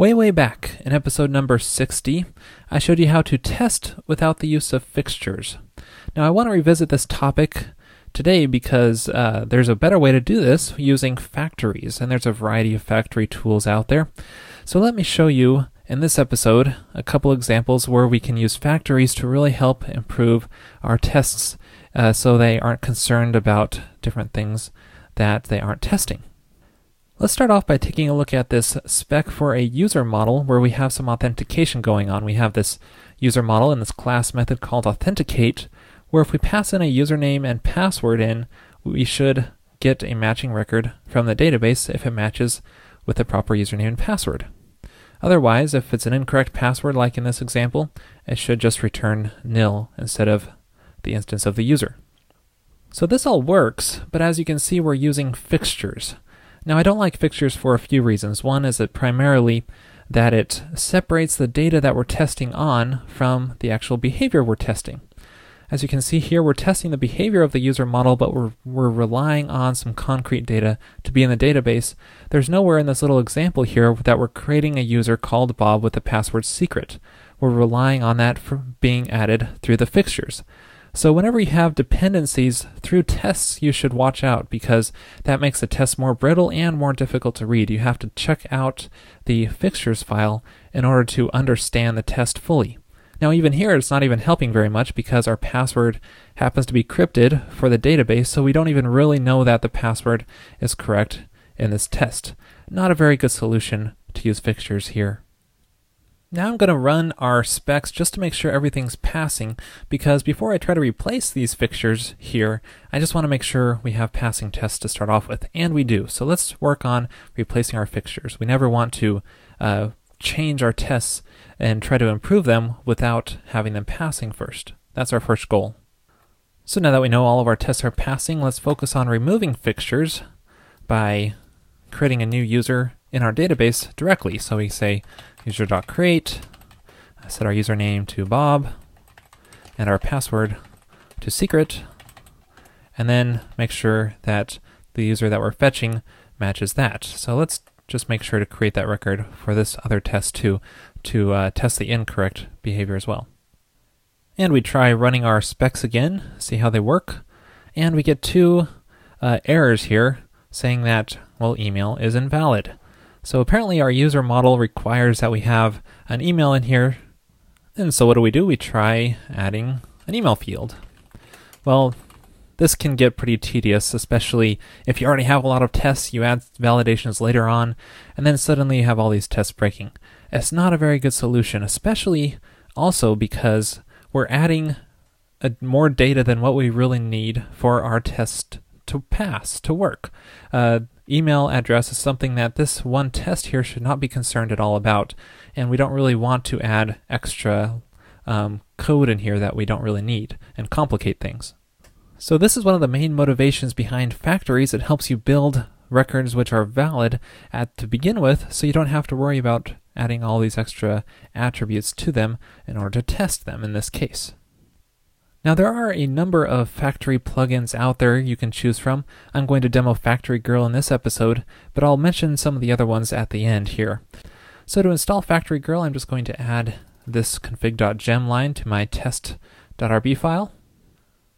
Way, way back in episode number 60, I showed you how to test without the use of fixtures. Now, I want to revisit this topic today because uh, there's a better way to do this using factories, and there's a variety of factory tools out there. So, let me show you in this episode a couple examples where we can use factories to really help improve our tests uh, so they aren't concerned about different things that they aren't testing. Let's start off by taking a look at this spec for a user model where we have some authentication going on. We have this user model in this class method called authenticate, where if we pass in a username and password in, we should get a matching record from the database if it matches with the proper username and password. Otherwise, if it's an incorrect password like in this example, it should just return nil instead of the instance of the user. So this all works, but as you can see, we're using fixtures. Now, I don't like fixtures for a few reasons. One is that primarily that it separates the data that we're testing on from the actual behavior we're testing. As you can see here, we're testing the behavior of the user model, but we're, we're relying on some concrete data to be in the database. There's nowhere in this little example here that we're creating a user called Bob with the password secret. We're relying on that for being added through the fixtures. So whenever you have dependencies through tests, you should watch out because that makes the test more brittle and more difficult to read. You have to check out the fixtures file in order to understand the test fully. Now, even here, it's not even helping very much because our password happens to be crypted for the database, so we don't even really know that the password is correct in this test. Not a very good solution to use fixtures here. Now I'm going to run our specs just to make sure everything's passing because before I try to replace these fixtures here, I just want to make sure we have passing tests to start off with, and we do. So let's work on replacing our fixtures. We never want to uh, change our tests and try to improve them without having them passing first. That's our first goal. So now that we know all of our tests are passing, let's focus on removing fixtures by creating a new user in our database directly. So we say user.create, set our username to Bob, and our password to secret, and then make sure that the user that we're fetching matches that. So let's just make sure to create that record for this other test too, to uh, test the incorrect behavior as well. And we try running our specs again, see how they work, and we get two uh, errors here saying that, well, email is invalid. So apparently our user model requires that we have an email in here. And so what do we do? We try adding an email field. Well, this can get pretty tedious, especially if you already have a lot of tests, you add validations later on, and then suddenly you have all these tests breaking. It's not a very good solution, especially also because we're adding a, more data than what we really need for our test to pass, to work. Uh, email address is something that this one test here should not be concerned at all about, and we don't really want to add extra um, code in here that we don't really need and complicate things. So this is one of the main motivations behind factories. It helps you build records which are valid at to begin with, so you don't have to worry about adding all these extra attributes to them in order to test them in this case. Now there are a number of factory plugins out there you can choose from. I'm going to demo Factory Girl in this episode, but I'll mention some of the other ones at the end here. So to install Factory Girl, I'm just going to add this config.gem line to my test.rb file.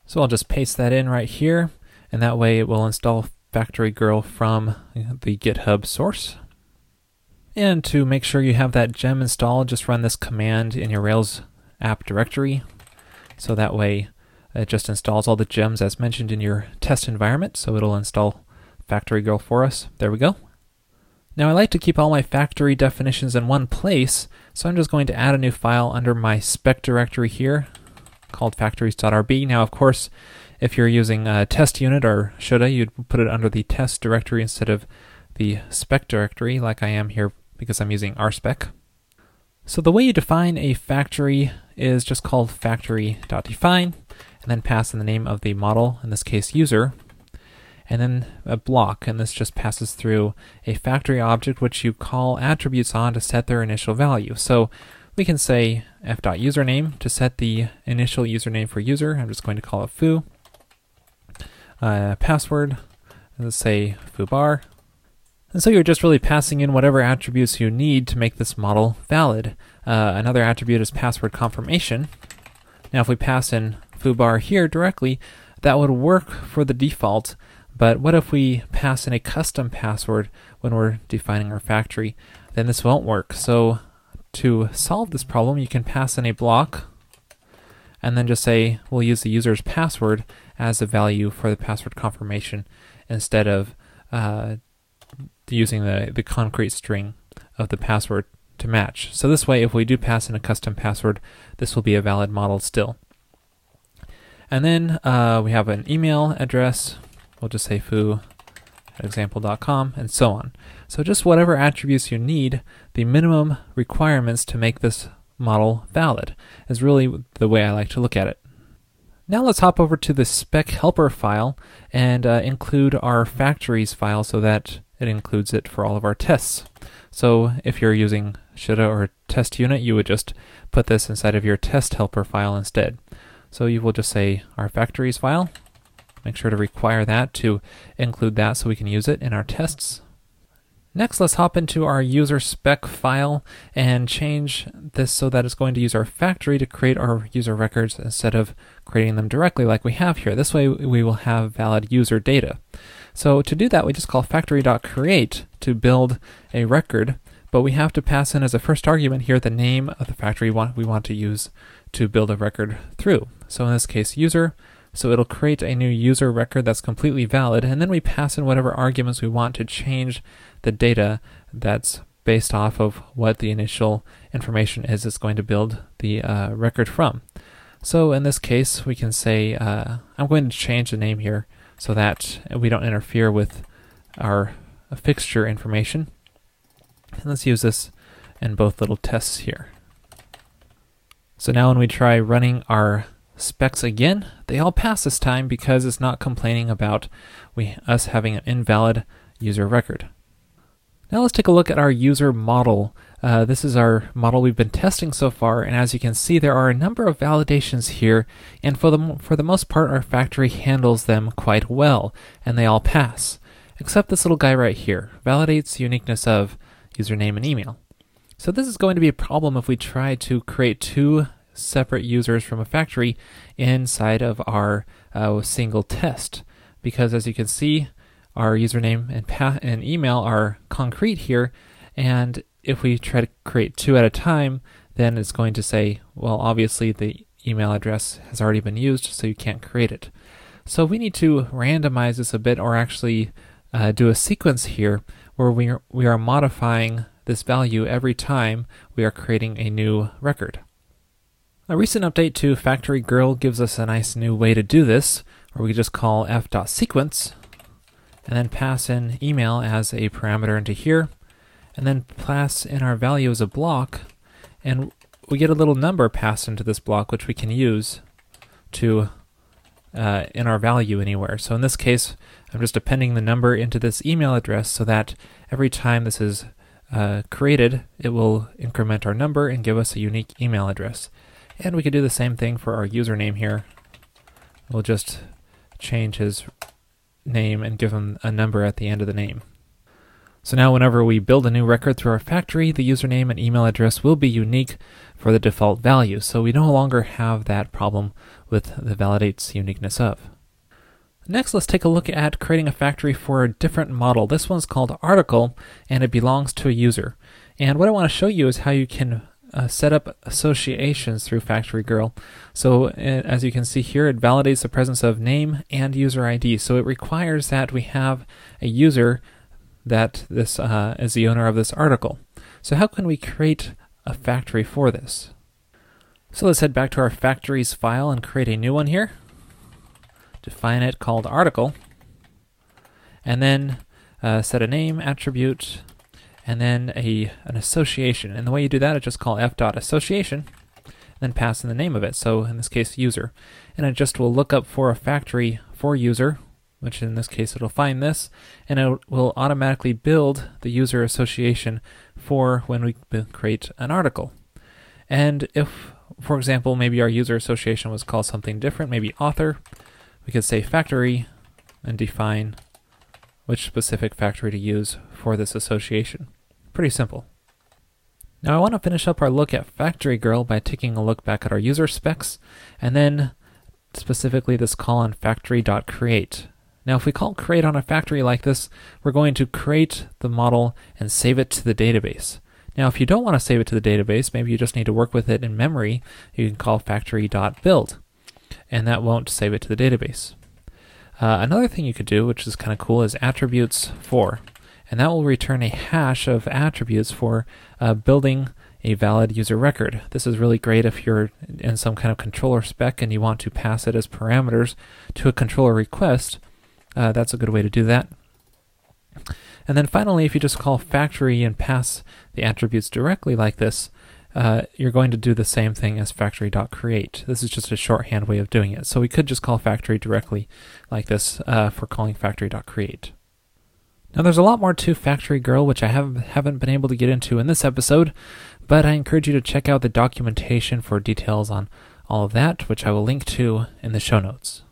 So I'll just paste that in right here, and that way it will install Factory Girl from the GitHub source. And to make sure you have that gem installed, just run this command in your Rails app directory so that way it just installs all the gems as mentioned in your test environment. So it'll install Factory Girl for us. There we go. Now I like to keep all my factory definitions in one place, so I'm just going to add a new file under my spec directory here called factories.rb. Now, of course, if you're using a test unit or shoulda, you'd put it under the test directory instead of the spec directory like I am here because I'm using rspec. So the way you define a factory is just called factory.define, and then pass in the name of the model, in this case user, and then a block, and this just passes through a factory object which you call attributes on to set their initial value. So we can say f.username to set the initial username for user. I'm just going to call it foo. Uh, password, let's say foo bar. And so you're just really passing in whatever attributes you need to make this model valid. Uh, another attribute is password confirmation. Now, if we pass in foobar here directly, that would work for the default, but what if we pass in a custom password when we're defining our factory? Then this won't work. So to solve this problem, you can pass in a block and then just say we'll use the user's password as a value for the password confirmation instead of uh, using the, the concrete string of the password to match. So this way, if we do pass in a custom password, this will be a valid model still. And then uh, we have an email address. We'll just say foo example.com and so on. So just whatever attributes you need, the minimum requirements to make this model valid is really the way I like to look at it. Now let's hop over to the spec helper file and uh, include our factories file so that it includes it for all of our tests. So if you're using Shoulda or test unit, you would just put this inside of your test helper file instead. So you will just say our factories file. Make sure to require that to include that so we can use it in our tests. Next, let's hop into our user spec file and change this so that it's going to use our factory to create our user records instead of creating them directly like we have here. This way we will have valid user data. So to do that, we just call factory.create to build a record, but we have to pass in as a first argument here the name of the factory we want to use to build a record through. So in this case, user. So it'll create a new user record that's completely valid, and then we pass in whatever arguments we want to change the data that's based off of what the initial information is it's going to build the uh, record from. So in this case, we can say, uh, I'm going to change the name here so that we don't interfere with our fixture information. And let's use this in both little tests here. So now when we try running our specs again, they all pass this time because it's not complaining about we us having an invalid user record. Now let's take a look at our user model. Uh, this is our model we've been testing so far, and as you can see, there are a number of validations here, and for the, for the most part, our factory handles them quite well, and they all pass. Except this little guy right here, validates uniqueness of username and email. So this is going to be a problem if we try to create two separate users from a factory inside of our uh, single test. Because as you can see, our username and, and email are concrete here, and if we try to create two at a time, then it's going to say, well, obviously the email address has already been used, so you can't create it. So we need to randomize this a bit, or actually uh, do a sequence here where we are, we are modifying this value every time we are creating a new record. A recent update to Factory Girl gives us a nice new way to do this, where we just call f.sequence and then pass in email as a parameter into here, and then pass in our value as a block, and we get a little number passed into this block which we can use to uh, in our value anywhere. So in this case, I'm just appending the number into this email address so that every time this is uh, created, it will increment our number and give us a unique email address. And we could do the same thing for our username here. We'll just change his name and give him a number at the end of the name. So now whenever we build a new record through our factory, the username and email address will be unique for the default value. So we no longer have that problem with the validates uniqueness of. Next, let's take a look at creating a factory for a different model. This one's called article, and it belongs to a user. And what I want to show you is how you can uh, set up associations through Factory Girl. So uh, as you can see here, it validates the presence of name and user ID. So it requires that we have a user that this uh, is the owner of this article. So how can we create a factory for this? So let's head back to our factories file and create a new one here define it called article, and then uh, set a name attribute, and then a an association. And the way you do that is just call f dot association, then pass in the name of it. So in this case, user, and it just will look up for a factory for user, which in this case it'll find this, and it will automatically build the user association for when we create an article. And if, for example, maybe our user association was called something different, maybe author, we could say factory and define which specific factory to use for this association. Pretty simple. Now I want to finish up our look at Factory Girl by taking a look back at our user specs, and then specifically this call on factory.create. Now if we call create on a factory like this, we're going to create the model and save it to the database. Now if you don't want to save it to the database, maybe you just need to work with it in memory, you can call factory.build, and that won't save it to the database. Uh, another thing you could do, which is kind of cool, is attributes for and that will return a hash of attributes for uh, building a valid user record. This is really great if you're in some kind of controller spec and you want to pass it as parameters to a controller request. Uh, that's a good way to do that. And then finally, if you just call factory and pass the attributes directly like this, uh, you're going to do the same thing as factory.create. This is just a shorthand way of doing it. So we could just call factory directly like this uh, for calling factory.create. Now, there's a lot more to Factory Girl, which I have, haven't been able to get into in this episode, but I encourage you to check out the documentation for details on all of that, which I will link to in the show notes.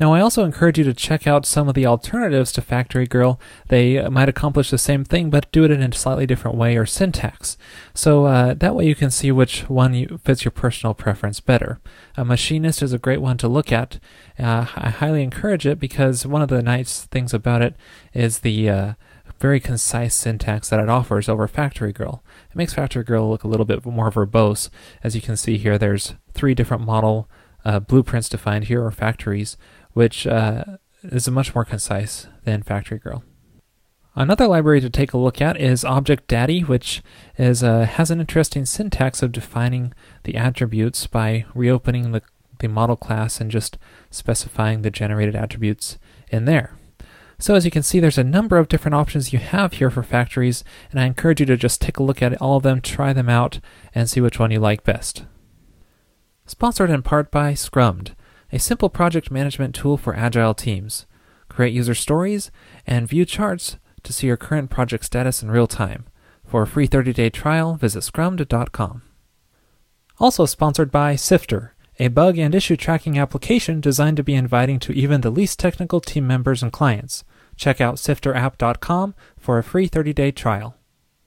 Now, I also encourage you to check out some of the alternatives to Factory Girl. They might accomplish the same thing, but do it in a slightly different way or syntax. So uh, that way you can see which one fits your personal preference better. A machinist is a great one to look at. Uh, I highly encourage it because one of the nice things about it is the uh, very concise syntax that it offers over Factory Girl. It makes Factory Girl look a little bit more verbose. As you can see here, there's three different model uh, blueprints defined here, or factories, which uh, is much more concise than Factory Girl. Another library to take a look at is Object Daddy, which is uh, has an interesting syntax of defining the attributes by reopening the, the model class and just specifying the generated attributes in there. So as you can see, there's a number of different options you have here for factories, and I encourage you to just take a look at all of them, try them out, and see which one you like best. Sponsored in part by Scrummed, a simple project management tool for agile teams. Create user stories and view charts to see your current project status in real time. For a free 30-day trial, visit scrummed.com. Also sponsored by Sifter, a bug and issue tracking application designed to be inviting to even the least technical team members and clients. Check out sifterapp.com for a free 30-day trial.